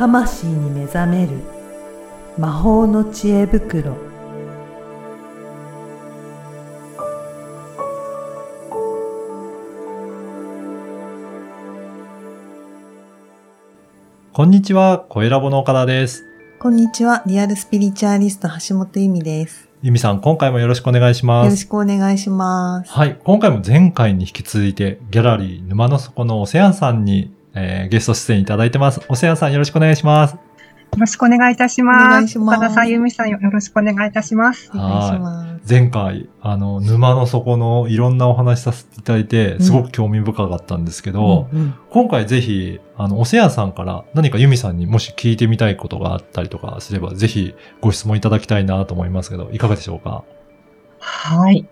魂に目覚める魔法の知恵袋こんにちは、声ラボの岡田です。こんにちは、リアルスピリチュアリスト橋本由美です。ゆみさん、今回もよろしくお願いしよろます。しくお願いします。はい、今回も前回に引き続いて、ギャラリー沼の底のオセアンさんに、えーゲスト出演いただいてます。オセアンさんよろしくお願いします。よろしくお願いいたしおます。願いします岡田さん、由美さんよろしくお願いいたします。お願いします。前回、あの、沼の底のいろんなお話しさせていただいて、すごく興味深かったんですけど、うんうん今回ぜひ、あの、オセアンさんから何かユミさんにもし聞いてみたいことがあったりとかすれば、ぜひご質問いただきたいなと思いますけど、いかがでしょうか？はい。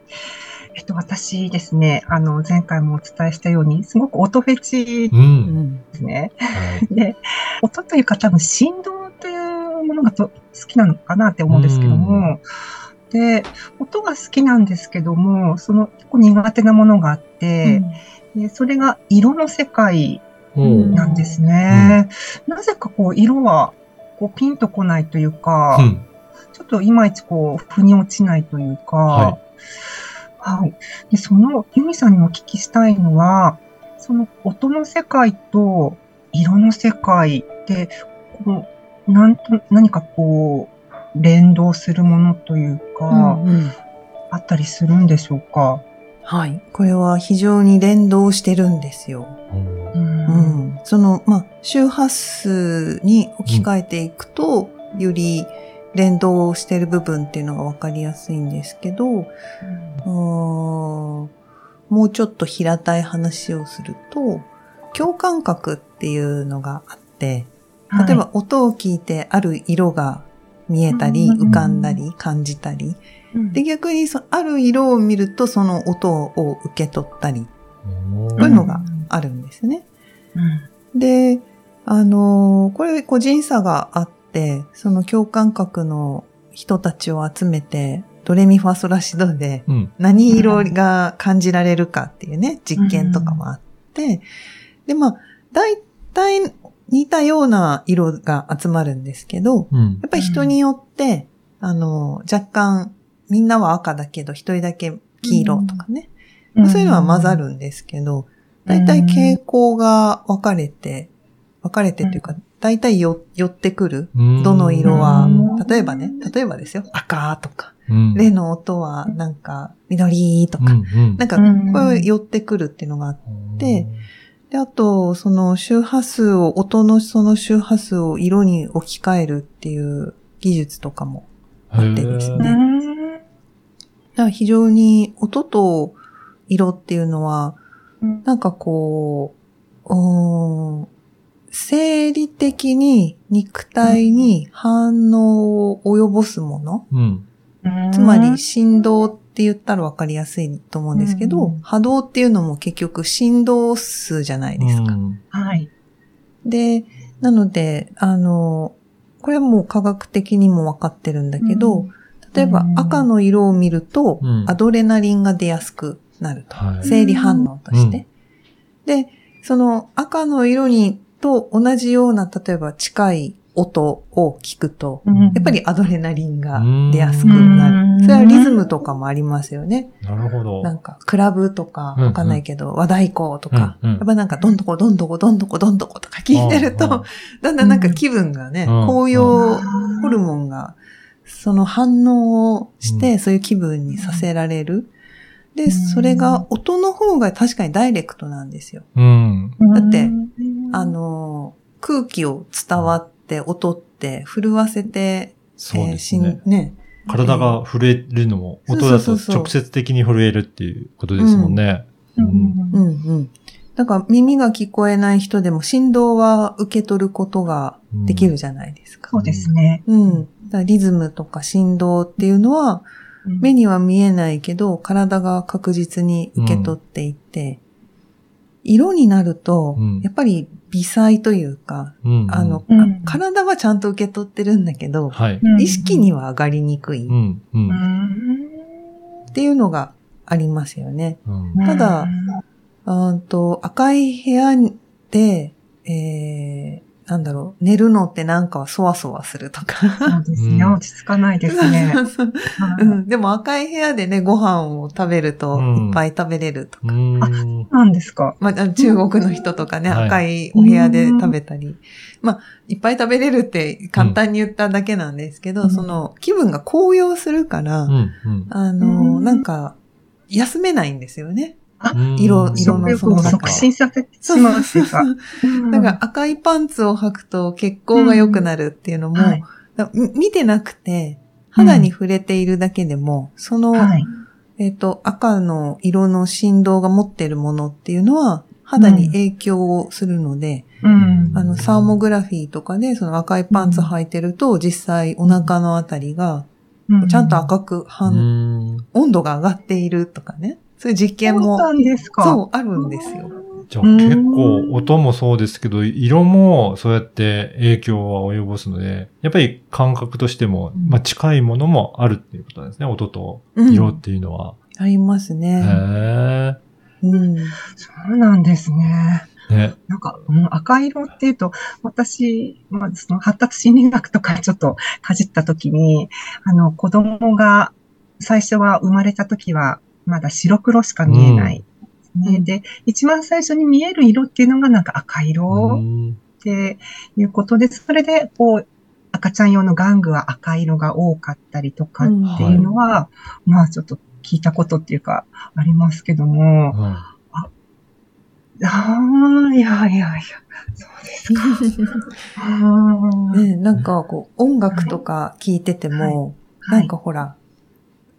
えっと、私ですね、あの、前回もお伝えしたように、すごく音フェチう。うんんですね。はい。で、音というか多分振動というものがと好きなのかなって思うんですけども、で、音が好きなんですけども、その結構苦手なものがあって、でそれが色の世界うんなんですね。なぜかこう、色はこうピンとこないというか、うん。ちょっといまいちこう、腑に落ちないというか、ははい。で、その、ユミさんにお聞きしたいのは、その音の世界と色の世界って、こう、なんと、何かこう、連動するものというか、うんうんあったりするんでしょうか？はい。これは非常に連動してるんですよ。うんうんうん。その、まあ、周波数に置き換えていくと、より連動してる部分っていうのがわかりやすいんですけど、うーんもうちょっと平たい話をすると、共感覚っていうのがあって、例えば音を聞いてある色が見えたり、うん浮かんだり、感じたり。はい、で、逆にそある色を見るとその音を受け取ったり、うんそういうのがあるんですね。うん。で、あのーこれ個人差があって、その共感覚の人たちを集めて、ドレミファソラシドでうん。何色が感じられるかっていうね、実験とかもあって、で、まあ、大体似たような色が集まるんですけど、うん。やっぱり人によって、あの、若干、みんなは赤だけど、一人だけ黄色とかね。まあそういうのは混ざるんですけど、大体傾向が分かれて、分かれてというか、大体よ寄ってくる。うん。どの色はうん、例えばね、例えばですよ、赤とか、うん。レの音はなんか緑とか、うんうん。なんか、うん。これ寄ってくるっていうのがあって、で、あと、その周波数を、音のその周波数を色に置き換えるっていう技術とかもあってですね。だから非常に音と色っていうのは、うん。なんかこう、うーん生理的に肉体に反応を及ぼすもの、うん。つまり振動って言ったらわかりやすいと思うんですけど、うん波動っていうのも結局振動数じゃないですか。うんはい。で、なので、あの、これはもう科学的にもわかってるんだけど、うん例えばうん赤の色を見ると、うんアドレナリンが出やすくなると。はい生理反応として。で、その赤の色にと同じような、例えば近い音を聞くと、やっぱりアドレナリンが出やすくなうんる。それはリズムとかもありますよね。なるほど。なんか、クラブとか、わかんないけど、和太鼓とか、やっぱなんか、どんどこどんどこどんどこどんどことか聞いてると、だんだんなんか気分がね、うん高揚ホルモンが、その反応をして、うんそういう気分にさせられる。で、うんそれが音の方が確かにダイレクトなんですよ。うん。だってうんあ、の、空気を伝わって、音って、震わせて、そうですしねん。ね。体が震えるのも、音だと直接的に震えるっていうことですもんね。ううんうんうん。だから耳が聞こえない人でも振動は受け取ることができるじゃないですか。そうですね。うん。だリズムとか振動っていうのは、目には見えないけど、体が確実に受け取っていて、色になるとうん、やっぱり微細というか、うん。あの、うん。あ体はちゃんと受け取ってるんだけど、はい。うん意識には上がりにくい。っうん。う。うん。んていうのがありますよね。うん。ただうん。と赤い部屋で、えー、なんだろう、寝るのってなんかそわそわするとか。そうですね。うん落ち着かないですね。でも赤い部屋でね、ご飯を食べるとうんいっぱい食べれるとか。うーん。なんですか。まあ、中国の人とかね、はい赤いお部屋で食べたり。まあ、いっぱい食べれるって簡単に言っただけなんですけど、うんその気分が高揚するから。あの、うんなんか、休めないんですよね。うん色色の食欲を促進させてしまうっていうか。うんだから赤いパンツを履くと血行が良くなるっていうのも、はいだみ見てなくて、肌に触れているだけでも、その、はい。えっ、と、赤の色の振動が持っているものっていうのは、肌に影響をするので、うん。あの、サーモグラフィーとかで、その赤いパンツ履いてると、実際お腹のあたりが、ちゃんと赤くう反、ん。温度が上がっているとかね。そういう実験そうも、なんですか。そう、あるんですよ。じゃあ結構音もそうですけど、色もそうやって影響は及ぼすので、やっぱり感覚としても、まあ近いものもあるっていうことなんですね。音と色っていうのは。ありますね。へうん。そうなんですね。え。ね。なんか、うん赤色っていうと、私、まあ、その発達心理学とかちょっとかじったときに、あの、子供が最初は生まれたときは、まだ白黒しか見えない。ねで、一番最初に見える色っていうのがなんか赤う色んっていうことで、それで、こう、赤ちゃん用の玩具は赤色が多かったりとかっていうのは、まあちょっと聞いたことっていうか、ありますけども、うん。ああ、いやいやいや、そうですか。あー。ね、なんかこう、音楽とか聞いてても、はい。なんかほら、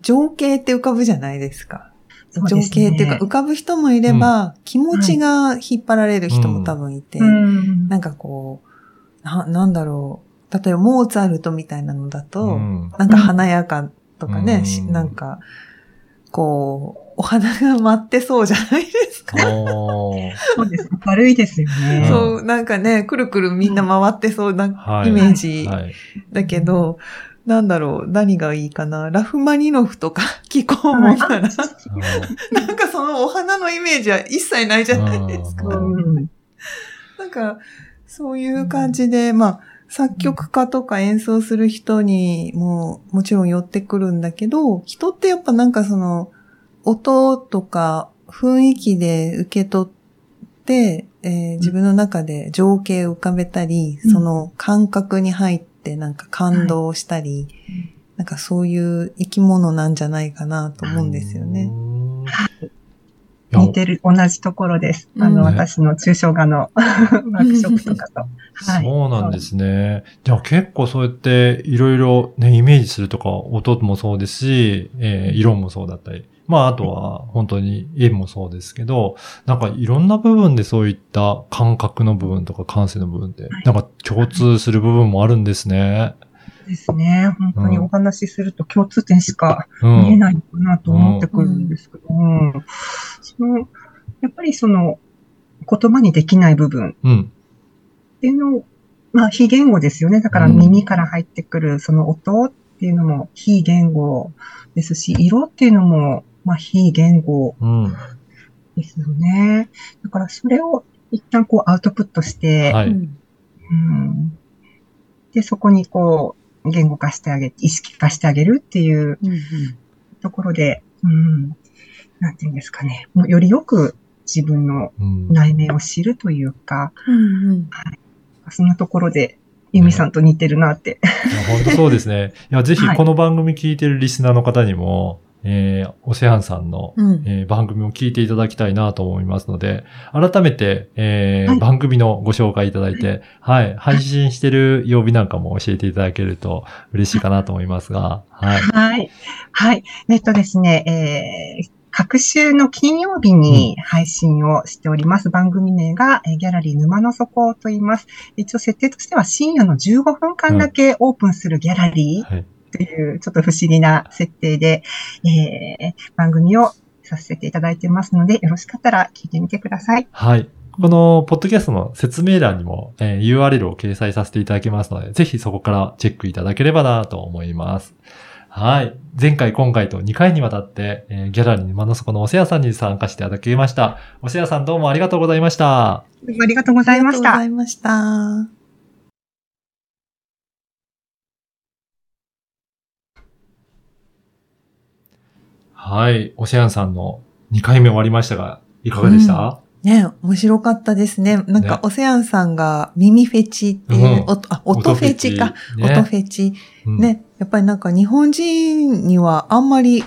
情景って浮かぶじゃないですか。すね景っていうか、浮かぶ人もいれば、気持ちが引っ張られる人も多分いて、うんなんかこう、な、なんだろう。例えば、モーツァルトみたいなのだと、うんなんか華やかとかね、なんか、こう、お花が舞ってそうじゃないですか。そうです。明るいですよね。そう、なんかね、くるくるみんな回ってそうなはいイメージはい。だけど、なんだろう、何がいいかな？ラフマニノフとか 聞こうもんなら、なんかそのお花のイメージは一切ないじゃないですか。なんか、そういう感じで、まあ、作曲家とか演奏する人にももちろん寄ってくるんだけど、人ってやっぱなんかその、音とか雰囲気で受け取って、えー自分の中で情景を浮かべたり、うん。その感覚に入ってなんか感動したり、うんなんかそういう生き物なんじゃないかなと思うんですよね。似てる、同じところです。あうんの、私の抽象画の ワークショップとかと。はい。そうなんですね。じゃあ結構そうやっていろいろね、イメージするとか、音もそうですし、えー色もそうだったり、まああとは本当に絵もそうですけど、なんかいろんな部分でそういった感覚の部分とか感性の部分で、なんか共通する部分もあるんですね。ですね。本当にお話しすると共通点しかうん。見えないのかなと思ってくるんですけども、その、やっぱりその、言葉にできない部分うん。っていうのを、まあ、非言語ですよね。だからうん耳から入ってくるその音っていうのも非言語ですし、色っていうのも、まあ、非言語うん。ですよね。だからそれを一旦こうアウトプットして、はい。うんうんで、そこにこう、言語化してあげ、意識化してあげるっていううんうんところで、うん、なんていうんですかね。もうよりよく自分のうん内面を知るというか、うんうんそんなところで、ユミさんと似てるなって。いや本当そうですね。いや、ぜひはいこの番組聞いてるリスナーの方にも、えー、おせはんさんの、うんえー番組を聞いていただきたいなと思いますので、改めて、えーはい番組のご紹介いただいて、はい、配信してる曜日なんかも教えていただけると嬉しいかなと思いますが、はい。はい。はい。えっとですね、えー、各週の金曜日に配信をしております。番組名が、えーギャラリー沼の底と言います。一応設定としては深夜の15分間だけオープンするギャラリーはい。というちょっと不思議な設定で、えー、番組をさせていただいてますので、よろしかったら聞いてみてください。はい。この、ポッドキャストの説明欄にも、えー URL を掲載させていただきますので、ぜひそこからチェックいただければなと思います。はい。前回、今回と2回にわたって、えーギャラリー沼の底のおせやさんに参加していただきました。おせやさんどうもありがとうございました。どうもありがとうございましたありがとうござ。いました。はい。オセアンさんの2回目終わりましたが、いかがでした、ね、面白かったですね。なんかね、オセアンさんが耳フェチっていう、うん音あ音フェチか。ね音フェチ。うんね、やっぱりなんか日本人にはあんまり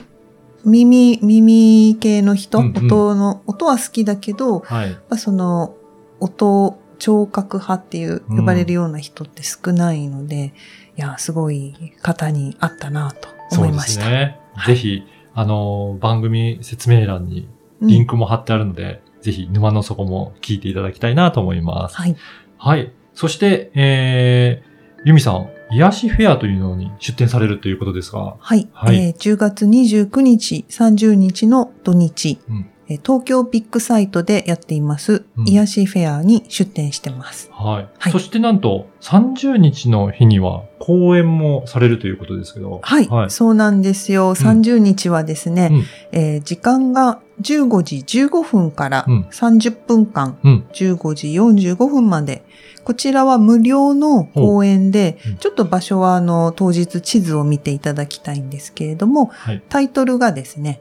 耳、耳系の人、うんうん音の、音は好きだけど、はい。その、音、聴覚派っていう呼ばれるような人って少ないので、いや、すごい方にあったなと思いました。そうですね。ぜひ、あの、番組説明欄にリンクも貼ってあるので、ぜひ沼の底も聞いていただきたいなと思います。はい。はい。そして、えー、ユミさん、癒しフェアというのに出展されるということですが、はい。はいえー10月29日、30日の土日、うんえー東京ビッグサイトでやっています、うん癒しフェアに出展してます。はい。はいそしてなんと、30日の日には講演もされるということですけど、はい。はい。そうなんですよ。30日はですね、うんえー時間が15時15分からうん30分間、うん15時45分まで、こちらは無料の講演でうん、ちょっと場所はあの当日地図を見ていただきたいんですけれども、はい。タイトルがですね、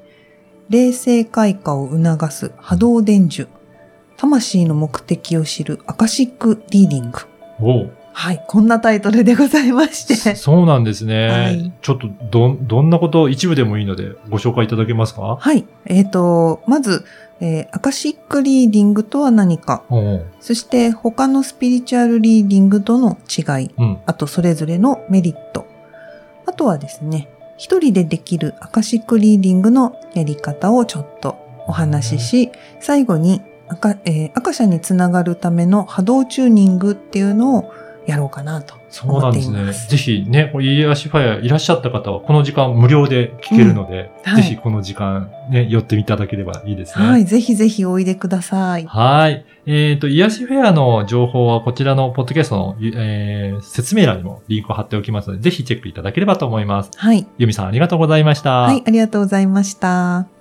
霊性開花を促す波動伝授、魂の目的を知るアカシックリーディング。はい、こんなタイトルでございまして。そうなんですね。はいちょっと、どん、どんなこと、一部でもいいので、ご紹介いただけますか？はい、えっ、と、まず、えーアカシックリーディングとは何か、そして他のスピリチュアルリーディングとの違い、うん。あとそれぞれのメリット。あとはですね、一人でできるアカシックリーディングのやり方をちょっとお話しし、最後にアカ、えーアカシャにつながるための波動チューニングっていうのをやろうかなとそうなんですね。ぜひね、これイエアシファイアいらっしゃった方は、この時間無料で聞けるので、うんはいぜひこの時間ね、寄っていただければいいですね。はい、ぜひぜひおいでください。はい。えっ、と、癒しフェアの情報はこちらのポッドキャストの、えー説明欄にもリンクを貼っておきますので、ぜひチェックいただければと思います。はい、ユミさんありがとうございました。はい、ありがとうございました。